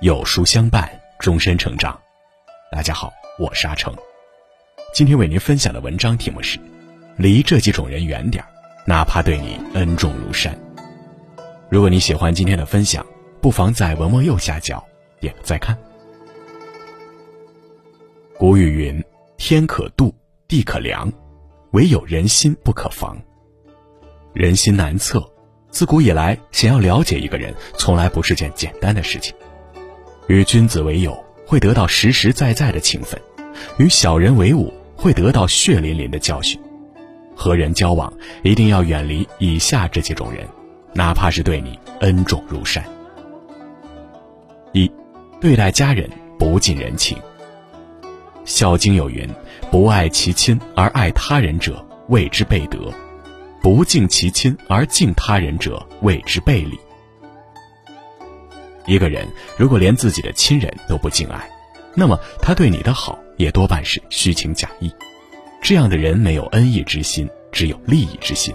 有书相伴，终身成长。大家好，我是阿成。今天为您分享的文章题目是：离这几种人远点，哪怕对你恩重如山。如果你喜欢今天的分享，不妨在文末右下角点个再看。古语云：“天可度，地可量，唯有人心不可防。”人心难测，自古以来，想要了解一个人，从来不是件简单的事情。与君子为友，会得到实实在在的情分；与小人为伍，会得到血淋淋的教训。和人交往，一定要远离以下这几种人，哪怕是对你恩重如山。一，对待家人不近人情。《孝经》有云：“不爱其亲而爱他人者，谓之悖德；不敬其亲而敬他人者，谓之悖礼。”一个人如果连自己的亲人都不敬爱，那么他对你的好也多半是虚情假意。这样的人没有恩义之心，只有利益之心，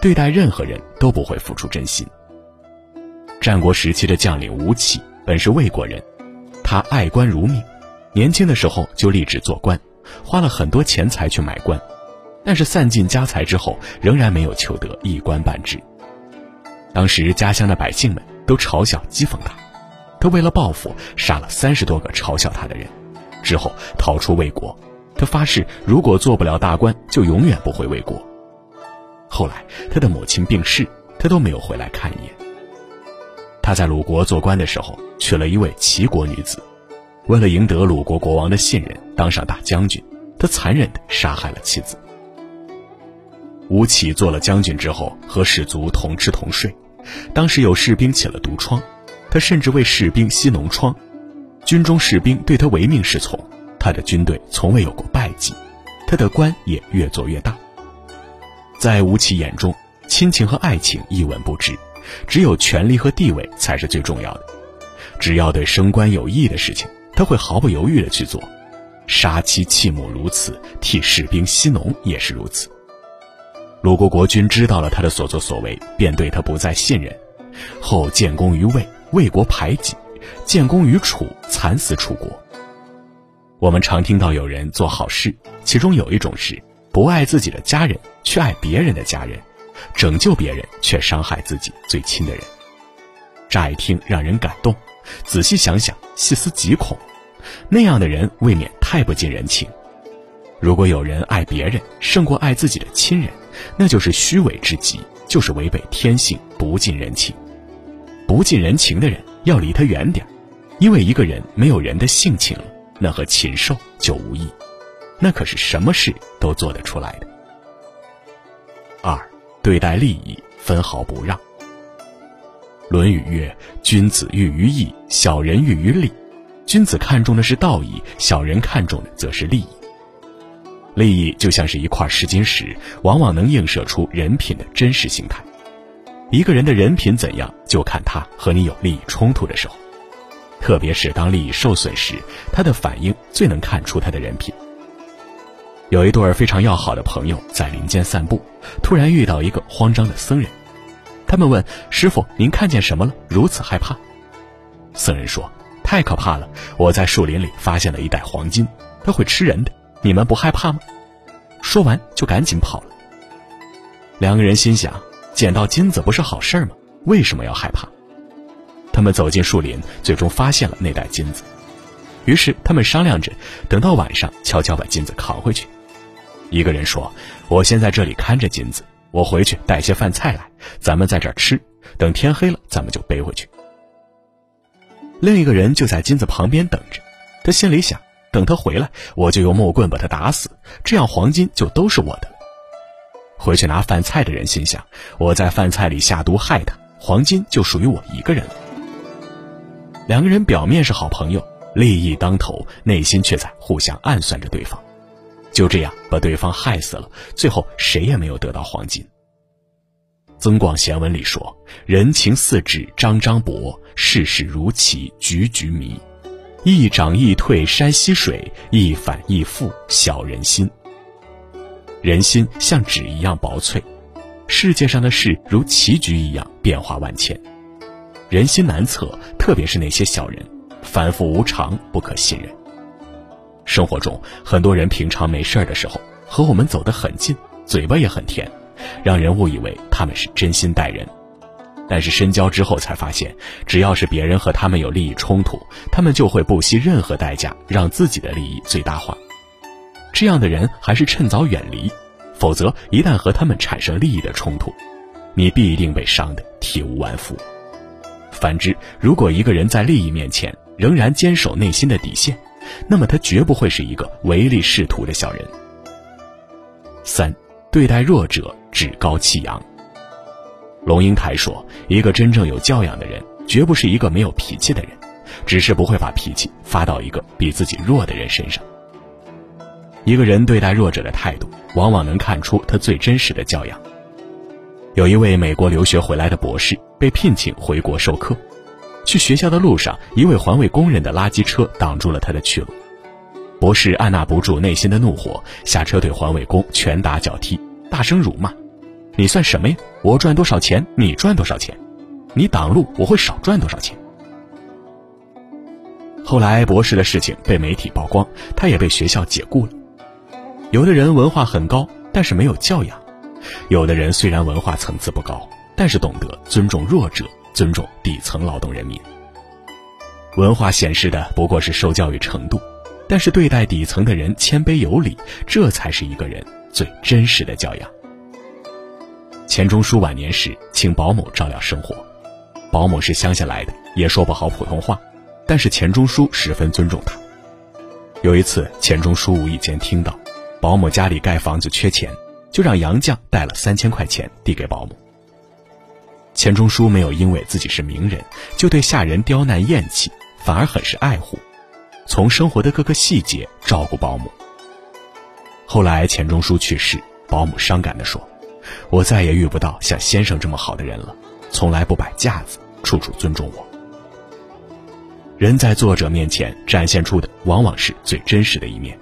对待任何人都不会付出真心。战国时期的将领吴起本是魏国人，他爱官如命，年轻的时候就立志做官，花了很多钱财去买官，但是散尽家财之后，仍然没有求得一官半职。当时家乡的百姓们。都嘲笑讥讽他，他为了报复，杀了三十多个嘲笑他的人，之后逃出魏国。他发誓，如果做不了大官，就永远不回魏国。后来他的母亲病逝，他都没有回来看一眼。他在鲁国做官的时候，娶了一位齐国女子，为了赢得鲁国国王的信任，当上大将军，他残忍地杀害了妻子。吴起做了将军之后，和士卒同吃同睡。当时有士兵起了毒疮，他甚至为士兵吸脓疮，军中士兵对他唯命是从，他的军队从未有过败绩，他的官也越做越大。在吴起眼中，亲情和爱情一文不值，只有权力和地位才是最重要的。只要对升官有益的事情，他会毫不犹豫地去做，杀妻弃母如此，替士兵吸脓也是如此。鲁国国君知道了他的所作所为，便对他不再信任。后建功于魏，魏国排挤；建功于楚，惨死楚国。我们常听到有人做好事，其中有一种是不爱自己的家人，去爱别人的家人；拯救别人，却伤害自己最亲的人。乍一听让人感动，仔细想想，细思极恐。那样的人未免太不近人情。如果有人爱别人胜过爱自己的亲人，那就是虚伪至极，就是违背天性，不近人情。不近人情的人要离他远点因为一个人没有人的性情，那和禽兽就无异。那可是什么事都做得出来的。二，对待利益分毫不让。《论语》曰：“君子喻于义，小人喻于利。君子看重的是道义，小人看重的则是利益。”利益就像是一块试金石，往往能映射出人品的真实形态。一个人的人品怎样，就看他和你有利益冲突的时候，特别是当利益受损时，他的反应最能看出他的人品。有一对非常要好的朋友在林间散步，突然遇到一个慌张的僧人。他们问师傅：“您看见什么了？如此害怕？”僧人说：“太可怕了！我在树林里发现了一袋黄金，它会吃人的。”你们不害怕吗？说完就赶紧跑了。两个人心想：捡到金子不是好事吗？为什么要害怕？他们走进树林，最终发现了那袋金子。于是他们商量着，等到晚上悄悄把金子扛回去。一个人说：“我先在这里看着金子，我回去带些饭菜来，咱们在这儿吃。等天黑了，咱们就背回去。”另一个人就在金子旁边等着，他心里想。等他回来，我就用木棍把他打死，这样黄金就都是我的了。回去拿饭菜的人心想：我在饭菜里下毒害他，黄金就属于我一个人了。两个人表面是好朋友，利益当头，内心却在互相暗算着对方，就这样把对方害死了。最后谁也没有得到黄金。《增广贤文》里说：“人情似纸张张薄，世事如棋局局迷。”一涨一退山溪水，一反一复小人心。人心像纸一样薄脆，世界上的事如棋局一样变化万千。人心难测，特别是那些小人，反复无常，不可信任。生活中，很多人平常没事儿的时候和我们走得很近，嘴巴也很甜，让人误以为他们是真心待人。但是深交之后才发现，只要是别人和他们有利益冲突，他们就会不惜任何代价让自己的利益最大化。这样的人还是趁早远离，否则一旦和他们产生利益的冲突，你必定被伤得体无完肤。反之，如果一个人在利益面前仍然坚守内心的底线，那么他绝不会是一个唯利是图的小人。三，对待弱者趾高气扬。龙应台说：“一个真正有教养的人，绝不是一个没有脾气的人，只是不会把脾气发到一个比自己弱的人身上。一个人对待弱者的态度，往往能看出他最真实的教养。”有一位美国留学回来的博士被聘请回国授课，去学校的路上，一位环卫工人的垃圾车挡住了他的去路。博士按捺不住内心的怒火，下车对环卫工拳打脚踢，大声辱骂。你算什么呀？我赚多少钱，你赚多少钱？你挡路，我会少赚多少钱？后来博士的事情被媒体曝光，他也被学校解雇了。有的人文化很高，但是没有教养；有的人虽然文化层次不高，但是懂得尊重弱者，尊重底层劳动人民。文化显示的不过是受教育程度，但是对待底层的人谦卑有礼，这才是一个人最真实的教养。钱钟书晚年时请保姆照料生活，保姆是乡下来的，也说不好普通话，但是钱钟书十分尊重他。有一次，钱钟书无意间听到，保姆家里盖房子缺钱，就让杨绛带了三千块钱递给保姆。钱钟书没有因为自己是名人就对下人刁难厌弃，反而很是爱护，从生活的各个细节照顾保姆。后来钱钟书去世，保姆伤感地说。我再也遇不到像先生这么好的人了，从来不摆架子，处处尊重我。人在作者面前展现出的往往是最真实的一面，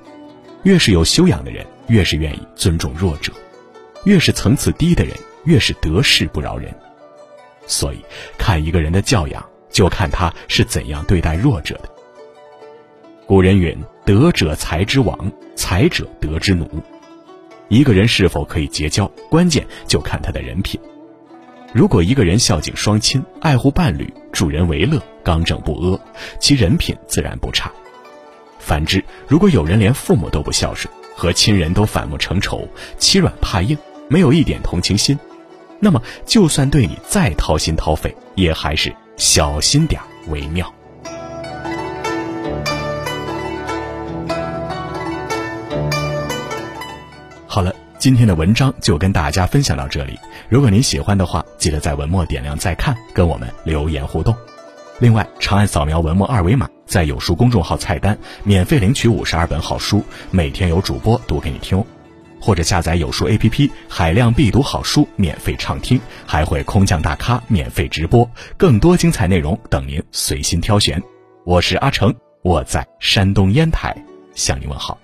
越是有修养的人，越是愿意尊重弱者；越是层次低的人，越是得势不饶人。所以，看一个人的教养，就看他是怎样对待弱者的。古人云：“德者才之王，才者德之奴。”一个人是否可以结交，关键就看他的人品。如果一个人孝敬双亲、爱护伴侣、助人为乐、刚正不阿，其人品自然不差。反之，如果有人连父母都不孝顺，和亲人都反目成仇、欺软怕硬，没有一点同情心，那么就算对你再掏心掏肺，也还是小心点为妙。今天的文章就跟大家分享到这里。如果您喜欢的话，记得在文末点亮再看，跟我们留言互动。另外，长按扫描文末二维码，在有书公众号菜单免费领取五十二本好书，每天有主播读给你听。或者下载有书 APP，海量必读好书免费畅听，还会空降大咖免费直播，更多精彩内容等您随心挑选。我是阿成，我在山东烟台向您问好。